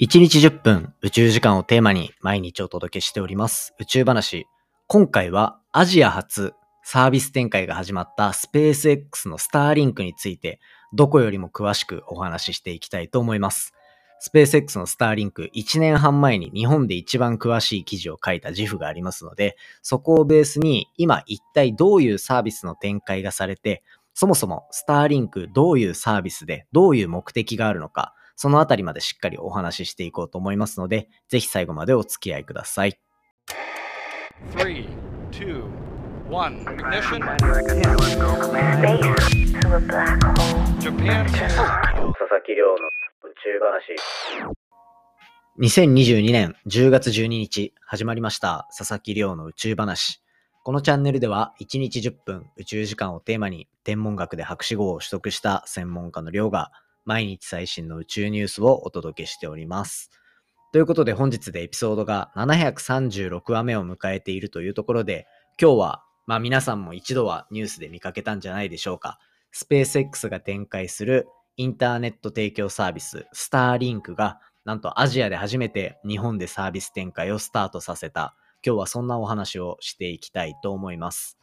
1日10分宇宙時間をテーマに毎日お届けしております宇宙話。今回はアジア初サービス展開が始まったスペース X のスターリンクについてどこよりも詳しくお話ししていきたいと思います。スペース X のスターリンク1年半前に日本で一番詳しい記事を書いた自負がありますので、そこをベースに今一体どういうサービスの展開がされて、そもそもスターリンクどういうサービスでどういう目的があるのか、そのあたりまでしっかりお話ししていこうと思いますので、ぜひ最後までお付き合いください。3、2、1、ignition. Japan. 佐々木亮の宇宙話。2022年10月12日始まりました佐々木亮の宇宙話。このチャンネルでは1日10分宇宙時間をテーマに天文学で博士号を取得した専門家の亮が毎日最新の宇宙ニュースをお届けしております。ということで本日でエピソードが736話目を迎えているというところで、今日は、まあ皆さんも一度はニュースで見かけたんじゃないでしょうか。スペース X が展開するインターネット提供サービス、スターリンクが、なんとアジアで初めて日本でサービス展開をスタートさせた。今日はそんなお話をしていきたいと思います。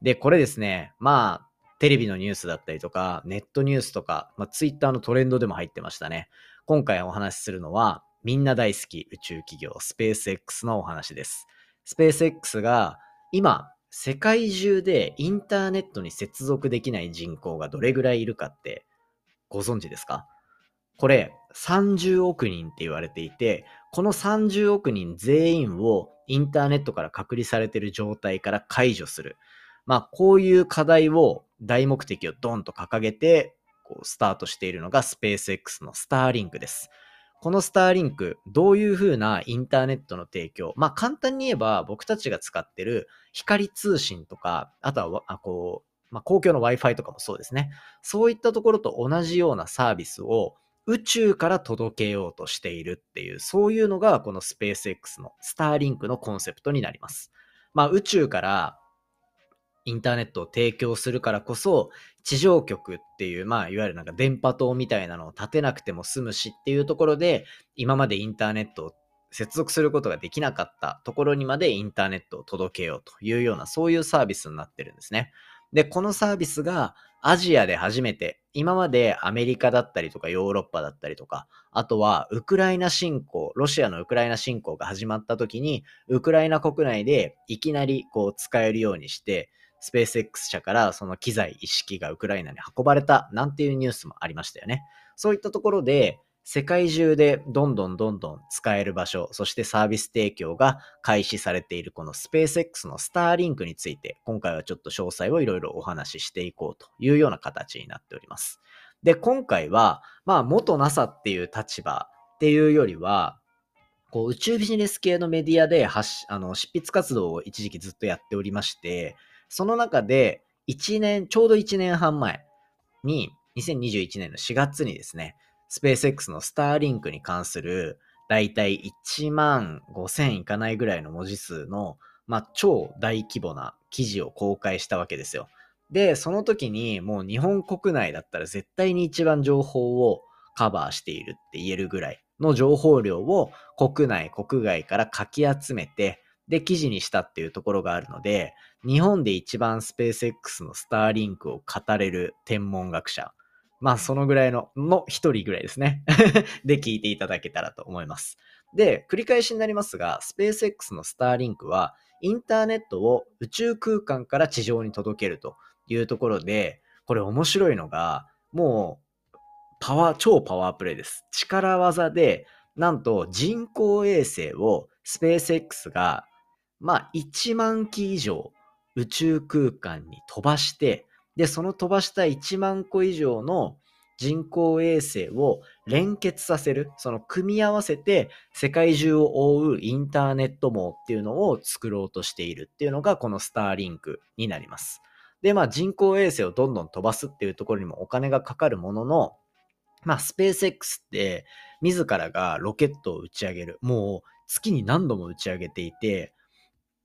で、これですね、まあ、テレビのニュースだったりとか、ネットニュースとか、まあ、ツイッターのトレンドでも入ってましたね。今回お話しするのは、みんな大好き宇宙企業スペース X のお話です。スペース X が今、世界中でインターネットに接続できない人口がどれぐらいいるかってご存知ですか？これ30億人って言われていて、この30億人全員をインターネットから隔離されている状態から解除する。まあ、こういう課題を大目的をドンと掲げて、こう、スタートしているのがスペース X のスターリンクです。このスターリンク、どういう風なインターネットの提供、まあ簡単に言えば僕たちが使ってる光通信とか、あとは、あこう、まあ、公共の Wi-Fi とかもそうですね。そういったところと同じようなサービスを宇宙から届けようとしているっていう、そういうのがこのスペース X のスターリンクのコンセプトになります。まあ宇宙からインターネットを提供するからこそ、地上局っていう、まあ、いわゆるなんか電波塔みたいなのを立てなくても済むしっていうところで、今までインターネットを接続することができなかったところにまでインターネットを届けようというような、そういうサービスになってるんですね。で、このサービスがアジアで初めて、今までアメリカだったりとかヨーロッパだったりとか、あとはウクライナ侵攻、ロシアのウクライナ侵攻が始まった時に、ウクライナ国内でいきなりこう使えるようにして、スペース X 社からその機材一式がウクライナに運ばれたなんていうニュースもありましたよね。そういったところで、世界中でどんどんどんどん使える場所、そしてサービス提供が開始されているこのスペース X のスターリンクについて、今回はちょっと詳細をいろいろお話ししていこうというような形になっております。で、今回は、まあ、元 NASA っていう立場っていうよりは、こう宇宙ビジネス系のメディアであの執筆活動を一時期ずっとやっておりまして、その中で、1年、ちょうど1年半前に、2021年の4月にですね、スペース X のスターリンクに関する、だいたい1万5000いかないぐらいの文字数の、まあ、超大規模な記事を公開したわけですよ。で、その時にもう日本国内だったら絶対に一番情報をカバーしているって言えるぐらいの情報量を国内、国外からかき集めて、で、記事にしたっていうところがあるので、日本で一番スペース X のスターリンクを語れる天文学者。まあ、そのぐらいの、の一人ぐらいですね。で、聞いていただけたらと思います。で、繰り返しになりますが、スペース X のスターリンクは、インターネットを宇宙空間から地上に届けるというところで、これ面白いのが、もう、パワー、超パワープレイです。力技で、なんと人工衛星をスペース X がまあ、1万機以上宇宙空間に飛ばして、で、その飛ばした1万個以上の人工衛星を連結させる、その組み合わせて世界中を覆うインターネット網っていうのを作ろうとしているっていうのがこのスターリンクになります。で、まあ人工衛星をどんどん飛ばすっていうところにもお金がかかるものの、まあスペース X って自らがロケットを打ち上げる。もう月に何度も打ち上げていて、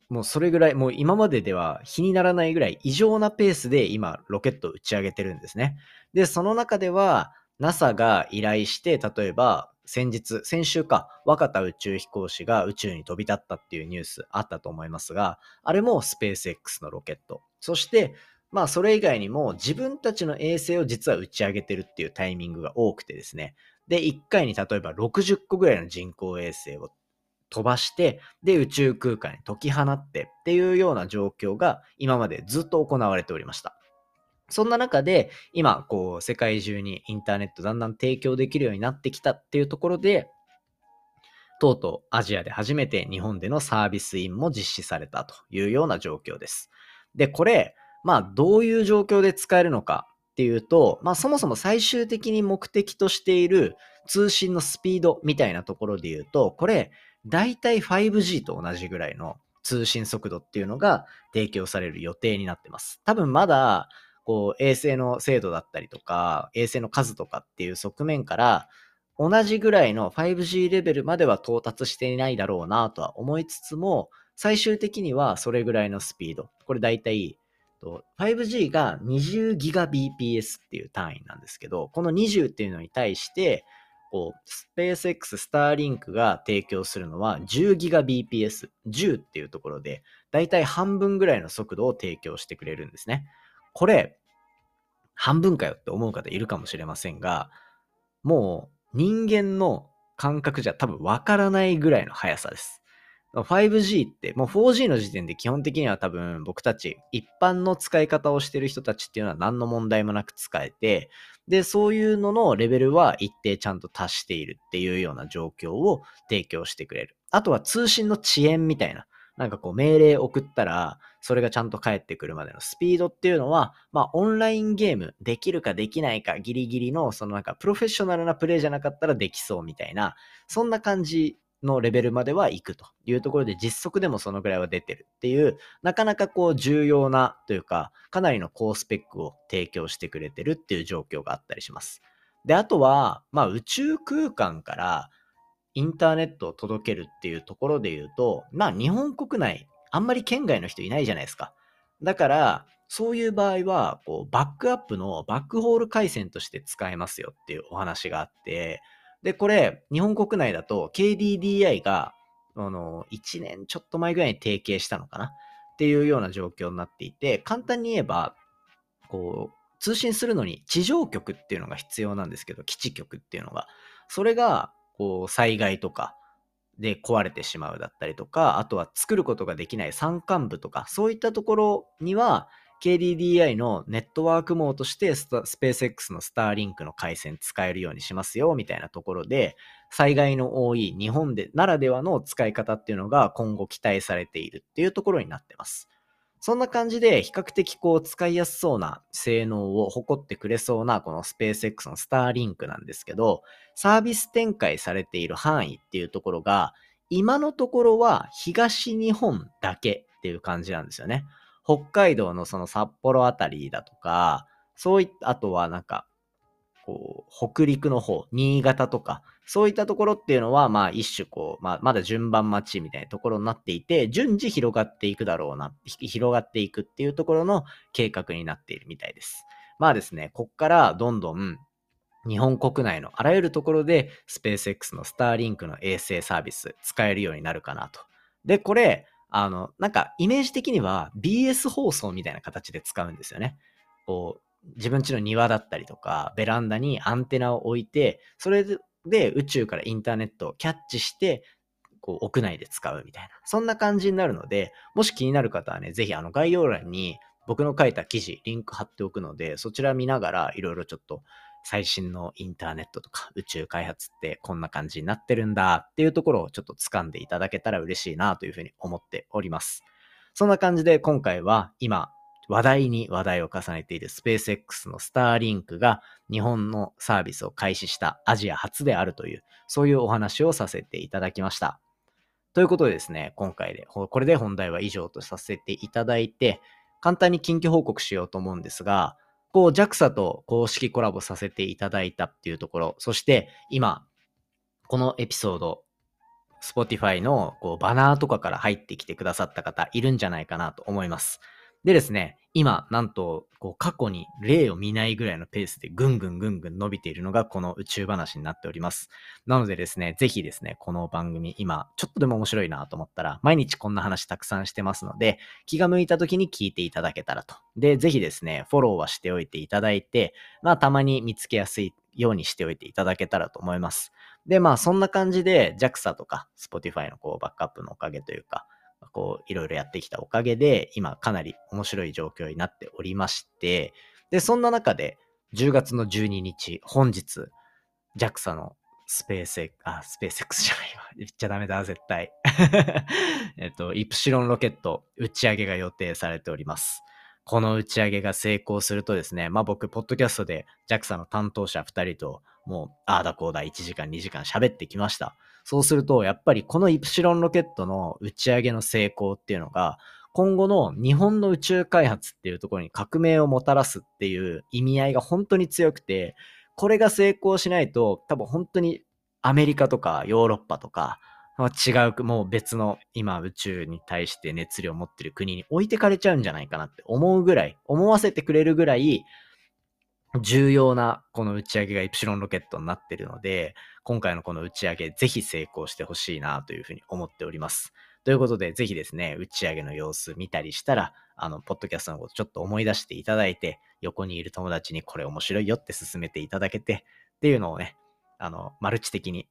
もうそれぐらい、もう今まででは比にならないぐらい異常なペースで今ロケットを打ち上げてるんですね。で、その中では NASA が依頼して、例えば先日、先週か、若田宇宙飛行士が宇宙に飛び立ったっていうニュースあったと思いますが、あれもスペース X のロケット。そして、まあそれ以外にも自分たちの衛星を実は打ち上げてるっていうタイミングが多くてですね。で、1回に例えば60個ぐらいの人工衛星を飛ばして、で、宇宙空間に解き放ってっていうような状況が今までずっと行われておりました。そんな中で、今、こう、世界中にインターネットだんだん提供できるようになってきたっていうところで、とうとうアジアで初めて日本でのサービスインも実施されたというような状況です。で、これ、まあ、どういう状況で使えるのかっていうと、まあ、そもそも最終的に目的としている通信のスピードみたいなところで言うと、これ、大体 5G と同じぐらいの通信速度っていうのが提供される予定になってます。多分まだ、こう、衛星の精度だったりとか、衛星の数とかっていう側面から、同じぐらいの 5G レベルまでは到達していないだろうなとは思いつつも、最終的にはそれぐらいのスピード。これ大体、5G が 20GBps っていう単位なんですけど、この20っていうのに対して、こう、スペース X スターリンクが提供するのは 10GBps、10っていうところで、だいたい半分ぐらいの速度を提供してくれるんですね。これ、半分かよって思う方いるかもしれませんが、もう人間の感覚じゃ多分わからないぐらいの速さです。5G ってもう 4G の時点で基本的には多分僕たち一般の使い方をしてる人たちっていうのは何の問題もなく使えてでそういうののレベルは一定ちゃんと達しているっていうような状況を提供してくれる。あとは通信の遅延みたいななんかこう命令送ったら、それがちゃんと返ってくるまでのスピードっていうのは、まあオンラインゲームできるかできないかギリギリの、そのなんかプロフェッショナルなプレイじゃなかったらできそうみたいな、そんな感じのレベルまでは行くというところで実測でもそのぐらいは出てるっていう、なかなかこう重要なというか、かなりの高スペックを提供してくれてるっていう状況があったりします。で、あとは、まあ宇宙空間からインターネットを届けるっていうところで言うと、まあ日本国内、あんまり県外の人いないじゃないですか。だから、そういう場合は、こう、バックアップのバックホール回線として使えますよっていうお話があって、で、これ、日本国内だと KDDI が、あの、1年ちょっと前ぐらいに提携したのかな？っていうような状況になっていて、簡単に言えば、こう、通信するのに地上局っていうのが必要なんですけど、基地局っていうのが。それが、こう、災害とかで壊れてしまうだったりとか、あとは作ることができない山間部とか、そういったところには、KDDI のネットワーク網としてスペース X のスターリンクの回線使えるようにしますよみたいなところで災害の多い日本でならではの使い方っていうのが今後期待されているっていうところになってます。そんな感じで比較的こう使いやすそうな性能を誇ってくれそうなこのスペース X のスターリンクなんですけどサービス展開されている範囲っていうところが今のところは東日本だけっていう感じなんですよね。北海道のその札幌あたりだとか、そういった、あとはなんか、こう、北陸の方、新潟とか、そういったところっていうのは、まあ一種こう、まあまだ順番待ちみたいなところになっていて、順次広がっていくだろうな、広がっていくっていうところの計画になっているみたいです。まあですね、こっからどんどん日本国内のあらゆるところでスペース X のスターリンクの衛星サービス使えるようになるかなと。で、これ、あの、なんかイメージ的には BS 放送みたいな形で使うんですよね。こう、自分家の庭だったりとか、ベランダにアンテナを置いて、それで宇宙からインターネットをキャッチして、こう、屋内で使うみたいな。そんな感じになるので、もし気になる方はね、ぜひあの概要欄に僕の書いた記事、リンク貼っておくので、そちら見ながらいろいろちょっと最新のインターネットとか宇宙開発ってこんな感じになってるんだっていうところをちょっと掴んでいただけたら嬉しいなというふうに思っております。そんな感じで今回は今話題に話題を重ねているスペース X のスターリンクが日本のサービスを開始したアジア初であるという、そういうお話をさせていただきました。ということでですね、今回で、これで本題は以上とさせていただいて、簡単に近況報告しようと思うんですが、こう JAXA と公式コラボさせていただいたっていうところ、そして今、このエピソード、Spotify のこうバナーとかから入ってきてくださった方いるんじゃないかなと思います。でですね、今、なんと、こう、過去に例を見ないぐらいのペースでぐんぐんぐんぐん伸びているのがこの宇宙話になっております。なのでですね、ぜひですね、この番組、今、ちょっとでも面白いなと思ったら、毎日こんな話たくさんしてますので、気が向いた時に聞いていただけたらと。で、ぜひですね、フォローはしておいていただいて、まあ、たまに見つけやすいようにしておいていただけたらと思います。で、まあ、そんな感じで JAXA とか Spotify のこうバックアップのおかげというか、こう、いろいろやってきたおかげで、今かなり面白い状況になっておりまして、で、そんな中で、10月の12日、本日、JAXA のスペース X、あ、スペース X じゃないわ。言っちゃダメだ、絶対。えっと、イプシロンロケット打ち上げが予定されております。この打ち上げが成功するとですね、まあ僕、ポッドキャストで JAXA の担当者2人と、もう、ああだこうだ1時間2時間喋ってきました。そうすると、やっぱりこのイプシロンロケットの打ち上げの成功っていうのが、今後の日本の宇宙開発っていうところに革命をもたらすっていう意味合いが本当に強くて、これが成功しないと、多分本当にアメリカとかヨーロッパとか、違う、もう別の今宇宙に対して熱量を持ってる国に置いてかれちゃうんじゃないかなって思うぐらい、思わせてくれるぐらい、重要なこの打ち上げがイプシロンロケットになっているので、今回のこの打ち上げ、ぜひ成功してほしいなというふうに思っております。ということで、ぜひですね、打ち上げの様子見たりしたら、あの、ポッドキャストのことちょっと思い出していただいて、横にいる友達にこれ面白いよって勧めていただけて、っていうのをね、あの、マルチ的に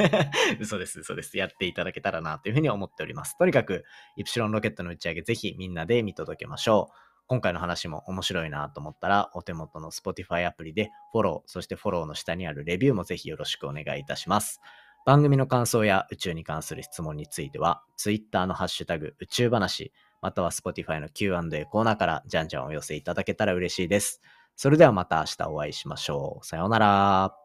嘘です、嘘です。やっていただけたらなというふうに思っております。とにかく、イプシロンロケットの打ち上げ、ぜひみんなで見届けましょう。今回の話も面白いなと思ったら、お手元の Spotify アプリでフォロー、そしてフォローの下にあるレビューもぜひよろしくお願いいたします。番組の感想や宇宙に関する質問については、Twitter のハッシュタグ宇宙話、または Spotify の Q&A コーナーからじゃんじゃんお寄せいただけたら嬉しいです。それではまた明日お会いしましょう。さようなら。